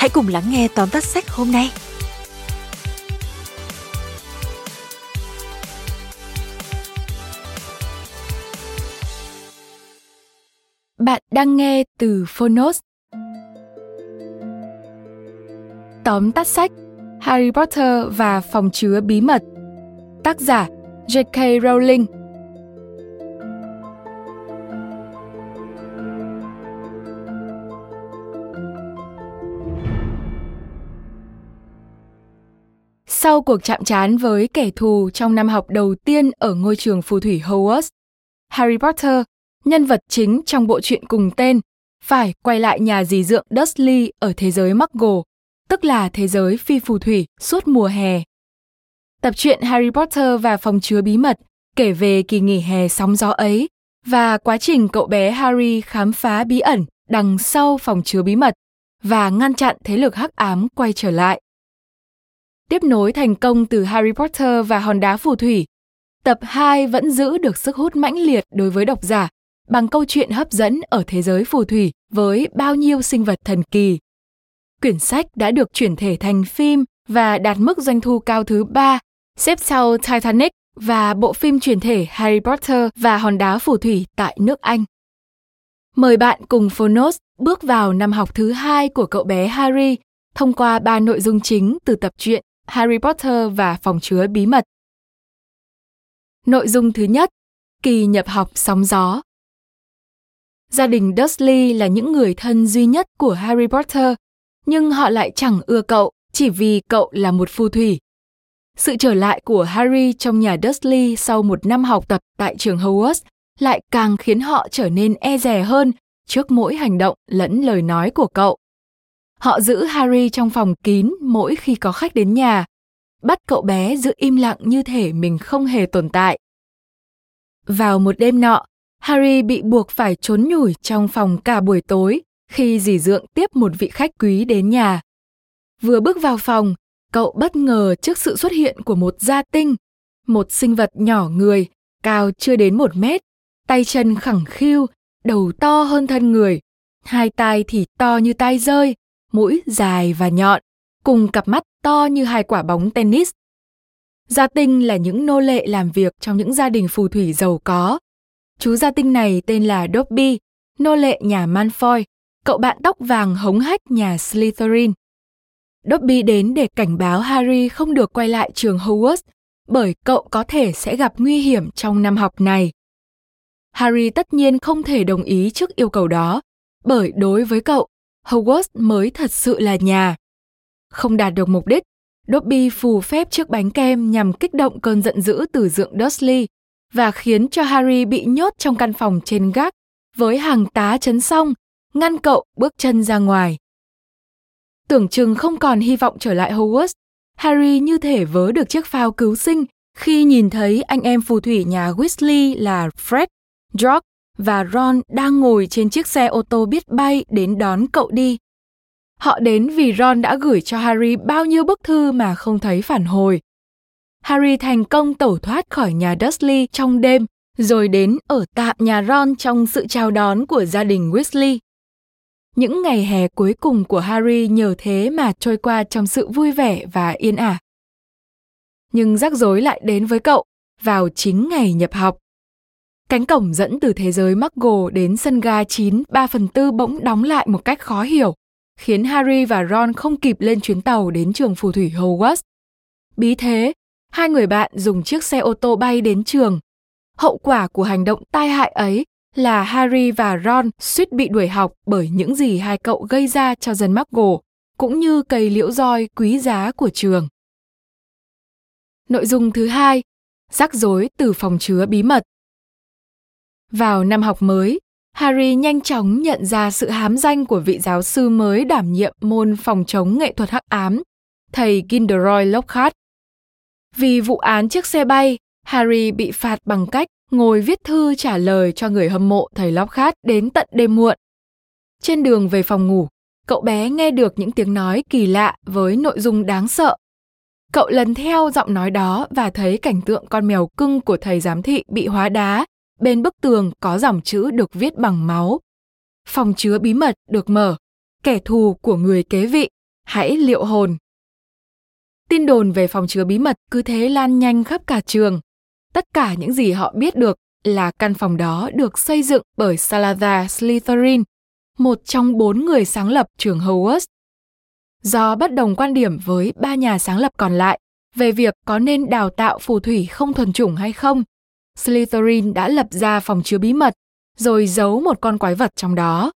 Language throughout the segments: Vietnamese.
hãy cùng lắng nghe tóm tắt sách hôm nay. Bạn đang nghe từ Phonos. Tóm tắt sách, Harry Potter và phòng chứa bí mật. Tác giả J.K. Rowling. Sau cuộc chạm trán với kẻ thù trong năm học đầu tiên ở ngôi trường phù thủy Hogwarts, Harry Potter, nhân vật chính trong bộ truyện cùng tên, phải quay lại nhà dì dượng Dursley ở thế giới Muggle, tức là thế giới phi phù thủy suốt mùa hè. Tập truyện Harry Potter và phòng chứa bí mật kể về kỳ nghỉ hè sóng gió ấy và quá trình cậu bé Harry khám phá bí ẩn đằng sau phòng chứa bí mật và ngăn chặn thế lực hắc ám quay trở lại tiếp nối thành công từ Harry Potter và hòn đá phù thủy, tập 2 vẫn giữ được sức hút mãnh liệt đối với độc giả bằng câu chuyện hấp dẫn ở thế giới phù thủy với bao nhiêu sinh vật thần kỳ. Quyển sách đã được chuyển thể thành phim và đạt mức doanh thu cao thứ ba, xếp sau Titanic và bộ phim chuyển thể Harry Potter và hòn đá phù thủy tại nước Anh. Mời bạn cùng Phonos bước vào năm học thứ hai của cậu bé Harry thông qua ba nội dung chính từ tập truyện Harry Potter và phòng chứa bí mật. Nội dung thứ nhất, kỳ nhập học sóng gió. Gia đình Dursley là những người thân duy nhất của Harry Potter, nhưng họ lại chẳng ưa cậu chỉ vì cậu là một phù thủy. Sự trở lại của Harry trong nhà Dursley sau một năm học tập tại trường Hogwarts lại càng khiến họ trở nên e dè hơn trước mỗi hành động lẫn lời nói của cậu. Họ giữ Harry trong phòng kín mỗi khi có khách đến nhà, bắt cậu bé giữ im lặng như thể mình không hề tồn tại. Vào một đêm nọ, Harry bị buộc phải trốn nhủi trong phòng cả buổi tối khi dì dượng tiếp một vị khách quý đến nhà. Vừa bước vào phòng, cậu bất ngờ trước sự xuất hiện của một gia tinh, một sinh vật nhỏ người, cao chưa đến một mét, tay chân khẳng khiu, đầu to hơn thân người, hai tai thì to như tai rơi, mũi dài và nhọn, cùng cặp mắt to như hai quả bóng tennis. Gia Tinh là những nô lệ làm việc trong những gia đình phù thủy giàu có. Chú Gia Tinh này tên là Dobby, nô lệ nhà Malfoy, cậu bạn tóc vàng hống hách nhà Slytherin. Dobby đến để cảnh báo Harry không được quay lại trường Hogwarts bởi cậu có thể sẽ gặp nguy hiểm trong năm học này. Harry tất nhiên không thể đồng ý trước yêu cầu đó, bởi đối với cậu, Hogwarts mới thật sự là nhà. Không đạt được mục đích, Dobby phù phép chiếc bánh kem nhằm kích động cơn giận dữ từ dượng Dursley và khiến cho Harry bị nhốt trong căn phòng trên gác với hàng tá chấn xong, ngăn cậu bước chân ra ngoài. Tưởng chừng không còn hy vọng trở lại Hogwarts, Harry như thể vớ được chiếc phao cứu sinh khi nhìn thấy anh em phù thủy nhà Weasley là Fred, George và Ron đang ngồi trên chiếc xe ô tô biết bay đến đón cậu đi. Họ đến vì Ron đã gửi cho Harry bao nhiêu bức thư mà không thấy phản hồi. Harry thành công tẩu thoát khỏi nhà Dursley trong đêm, rồi đến ở tạm nhà Ron trong sự chào đón của gia đình Weasley. Những ngày hè cuối cùng của Harry nhờ thế mà trôi qua trong sự vui vẻ và yên ả. Nhưng rắc rối lại đến với cậu vào chính ngày nhập học. Cánh cổng dẫn từ thế giới Muggle đến sân ga 9 3 phần tư bỗng đóng lại một cách khó hiểu khiến Harry và Ron không kịp lên chuyến tàu đến trường phù thủy Hogwarts. Bí thế, hai người bạn dùng chiếc xe ô tô bay đến trường. Hậu quả của hành động tai hại ấy là Harry và Ron suýt bị đuổi học bởi những gì hai cậu gây ra cho dân Muggle, cũng như cây liễu roi quý giá của trường. Nội dung thứ hai, rắc rối từ phòng chứa bí mật. Vào năm học mới, Harry nhanh chóng nhận ra sự hám danh của vị giáo sư mới đảm nhiệm môn phòng chống nghệ thuật hắc ám, thầy Gilderoy Lockhart. Vì vụ án chiếc xe bay, Harry bị phạt bằng cách ngồi viết thư trả lời cho người hâm mộ thầy Lockhart đến tận đêm muộn. Trên đường về phòng ngủ, cậu bé nghe được những tiếng nói kỳ lạ với nội dung đáng sợ. Cậu lần theo giọng nói đó và thấy cảnh tượng con mèo cưng của thầy giám thị bị hóa đá bên bức tường có dòng chữ được viết bằng máu. Phòng chứa bí mật được mở, kẻ thù của người kế vị, hãy liệu hồn. Tin đồn về phòng chứa bí mật cứ thế lan nhanh khắp cả trường. Tất cả những gì họ biết được là căn phòng đó được xây dựng bởi Salazar Slytherin, một trong bốn người sáng lập trường Hogwarts. Do bất đồng quan điểm với ba nhà sáng lập còn lại về việc có nên đào tạo phù thủy không thuần chủng hay không, Slytherin đã lập ra phòng chứa bí mật, rồi giấu một con quái vật trong đó.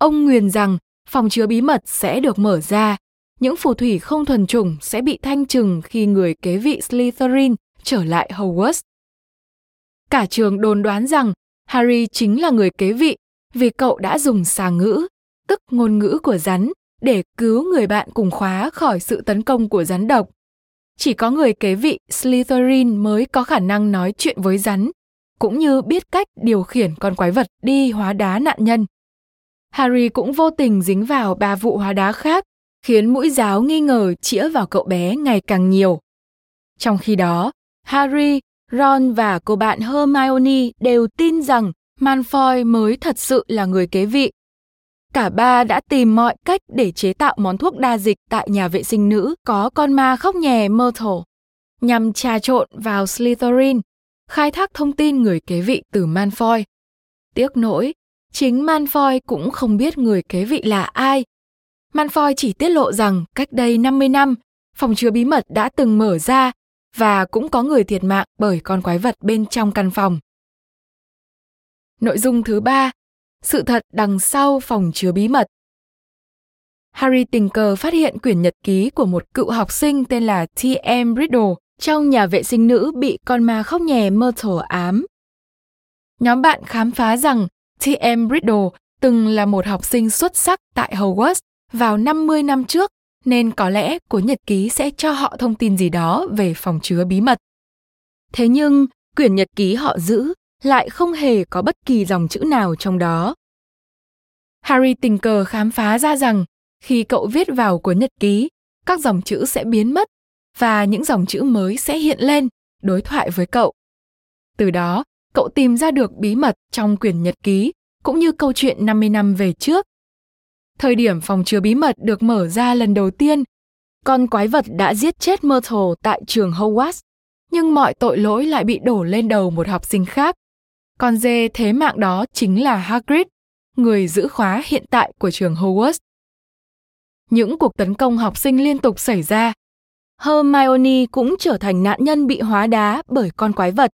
Ông nguyền rằng phòng chứa bí mật sẽ được mở ra, những phù thủy không thuần chủng sẽ bị thanh trừng khi người kế vị Slytherin trở lại Hogwarts. Cả trường đồn đoán rằng Harry chính là người kế vị vì cậu đã dùng xà ngữ, tức ngôn ngữ của rắn, để cứu người bạn cùng khóa khỏi sự tấn công của rắn độc chỉ có người kế vị Slytherin mới có khả năng nói chuyện với rắn, cũng như biết cách điều khiển con quái vật đi hóa đá nạn nhân. Harry cũng vô tình dính vào ba vụ hóa đá khác, khiến mũi giáo nghi ngờ chĩa vào cậu bé ngày càng nhiều. Trong khi đó, Harry, Ron và cô bạn Hermione đều tin rằng Malfoy mới thật sự là người kế vị Cả ba đã tìm mọi cách để chế tạo món thuốc đa dịch tại nhà vệ sinh nữ có con ma khóc nhè Myrtle, nhằm trà trộn vào Slytherin, khai thác thông tin người kế vị từ Malfoy. Tiếc nỗi, chính Malfoy cũng không biết người kế vị là ai. Malfoy chỉ tiết lộ rằng cách đây 50 năm, phòng chứa bí mật đã từng mở ra và cũng có người thiệt mạng bởi con quái vật bên trong căn phòng. Nội dung thứ ba sự thật đằng sau phòng chứa bí mật. Harry tình cờ phát hiện quyển nhật ký của một cựu học sinh tên là T.M. Riddle trong nhà vệ sinh nữ bị con ma khóc nhè Myrtle ám. Nhóm bạn khám phá rằng T.M. Riddle từng là một học sinh xuất sắc tại Hogwarts vào 50 năm trước, nên có lẽ cuốn nhật ký sẽ cho họ thông tin gì đó về phòng chứa bí mật. Thế nhưng, quyển nhật ký họ giữ lại không hề có bất kỳ dòng chữ nào trong đó. Harry tình cờ khám phá ra rằng khi cậu viết vào cuốn nhật ký, các dòng chữ sẽ biến mất và những dòng chữ mới sẽ hiện lên, đối thoại với cậu. Từ đó, cậu tìm ra được bí mật trong quyển nhật ký cũng như câu chuyện 50 năm về trước. Thời điểm phòng chứa bí mật được mở ra lần đầu tiên, con quái vật đã giết chết Myrtle tại trường Hogwarts, nhưng mọi tội lỗi lại bị đổ lên đầu một học sinh khác con dê thế mạng đó chính là Hagrid, người giữ khóa hiện tại của trường Hogwarts. Những cuộc tấn công học sinh liên tục xảy ra. Hermione cũng trở thành nạn nhân bị hóa đá bởi con quái vật.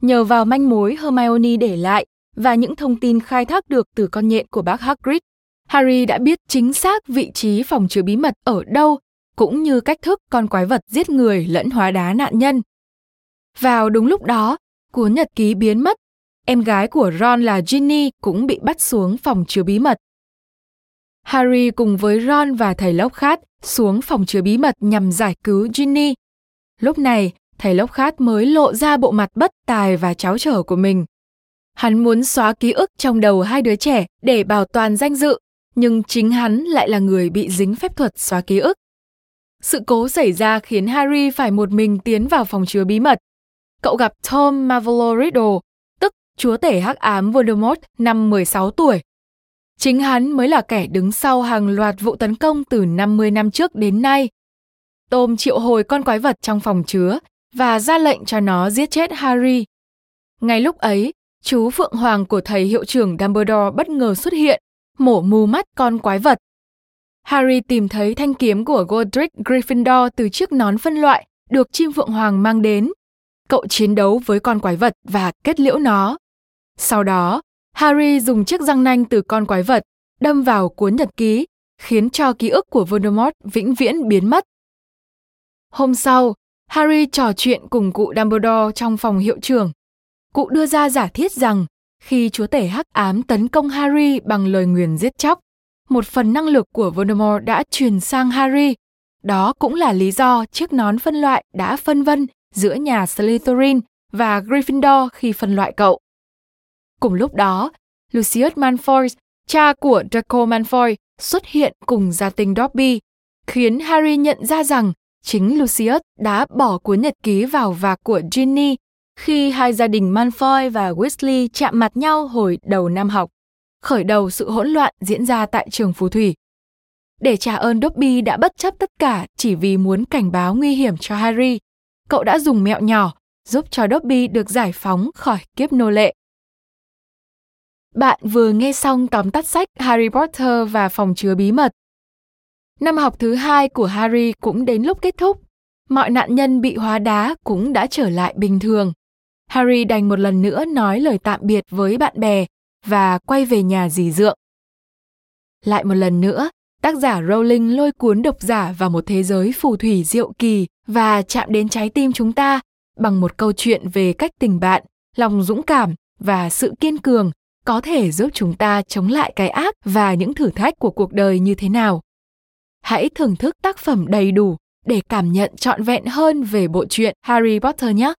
Nhờ vào manh mối Hermione để lại và những thông tin khai thác được từ con nhện của bác Hagrid, Harry đã biết chính xác vị trí phòng chứa bí mật ở đâu, cũng như cách thức con quái vật giết người lẫn hóa đá nạn nhân. Vào đúng lúc đó, cuốn nhật ký biến mất, em gái của Ron là Ginny cũng bị bắt xuống phòng chứa bí mật. Harry cùng với Ron và thầy Lockhart xuống phòng chứa bí mật nhằm giải cứu Ginny. Lúc này, thầy Lockhart mới lộ ra bộ mặt bất tài và cháo trở của mình. Hắn muốn xóa ký ức trong đầu hai đứa trẻ để bảo toàn danh dự, nhưng chính hắn lại là người bị dính phép thuật xóa ký ức. Sự cố xảy ra khiến Harry phải một mình tiến vào phòng chứa bí mật cậu gặp Tom Marvolo Riddle, tức chúa tể hắc ám Voldemort năm 16 tuổi. Chính hắn mới là kẻ đứng sau hàng loạt vụ tấn công từ 50 năm trước đến nay. Tom triệu hồi con quái vật trong phòng chứa và ra lệnh cho nó giết chết Harry. Ngay lúc ấy, chú Phượng Hoàng của thầy hiệu trưởng Dumbledore bất ngờ xuất hiện, mổ mù mắt con quái vật. Harry tìm thấy thanh kiếm của Godric Gryffindor từ chiếc nón phân loại được chim phượng hoàng mang đến. Cậu chiến đấu với con quái vật và kết liễu nó. Sau đó, Harry dùng chiếc răng nanh từ con quái vật đâm vào cuốn nhật ký, khiến cho ký ức của Voldemort vĩnh viễn biến mất. Hôm sau, Harry trò chuyện cùng cụ Dumbledore trong phòng hiệu trưởng. Cụ đưa ra giả thiết rằng khi chúa tể hắc ám tấn công Harry bằng lời nguyền giết chóc, một phần năng lực của Voldemort đã truyền sang Harry. Đó cũng là lý do chiếc nón phân loại đã phân vân giữa nhà Slytherin và Gryffindor khi phân loại cậu. Cùng lúc đó, Lucius Malfoy, cha của Draco Malfoy, xuất hiện cùng gia tinh Dobby, khiến Harry nhận ra rằng chính Lucius đã bỏ cuốn nhật ký vào vạc của Ginny khi hai gia đình Malfoy và Weasley chạm mặt nhau hồi đầu năm học, khởi đầu sự hỗn loạn diễn ra tại trường phù thủy. Để trả ơn Dobby đã bất chấp tất cả chỉ vì muốn cảnh báo nguy hiểm cho Harry, cậu đã dùng mẹo nhỏ giúp cho Dobby được giải phóng khỏi kiếp nô lệ. Bạn vừa nghe xong tóm tắt sách Harry Potter và phòng chứa bí mật. Năm học thứ hai của Harry cũng đến lúc kết thúc. Mọi nạn nhân bị hóa đá cũng đã trở lại bình thường. Harry đành một lần nữa nói lời tạm biệt với bạn bè và quay về nhà dì dượng. Lại một lần nữa, tác giả Rowling lôi cuốn độc giả vào một thế giới phù thủy diệu kỳ và chạm đến trái tim chúng ta bằng một câu chuyện về cách tình bạn, lòng dũng cảm và sự kiên cường có thể giúp chúng ta chống lại cái ác và những thử thách của cuộc đời như thế nào. Hãy thưởng thức tác phẩm đầy đủ để cảm nhận trọn vẹn hơn về bộ truyện Harry Potter nhé.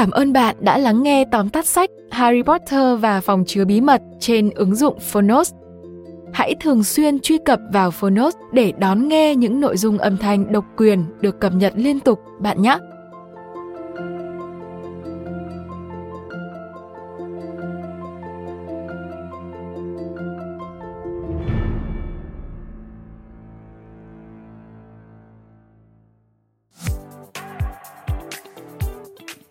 Cảm ơn bạn đã lắng nghe tóm tắt sách Harry Potter và phòng chứa bí mật trên ứng dụng Phonos. Hãy thường xuyên truy cập vào Phonos để đón nghe những nội dung âm thanh độc quyền được cập nhật liên tục, bạn nhé.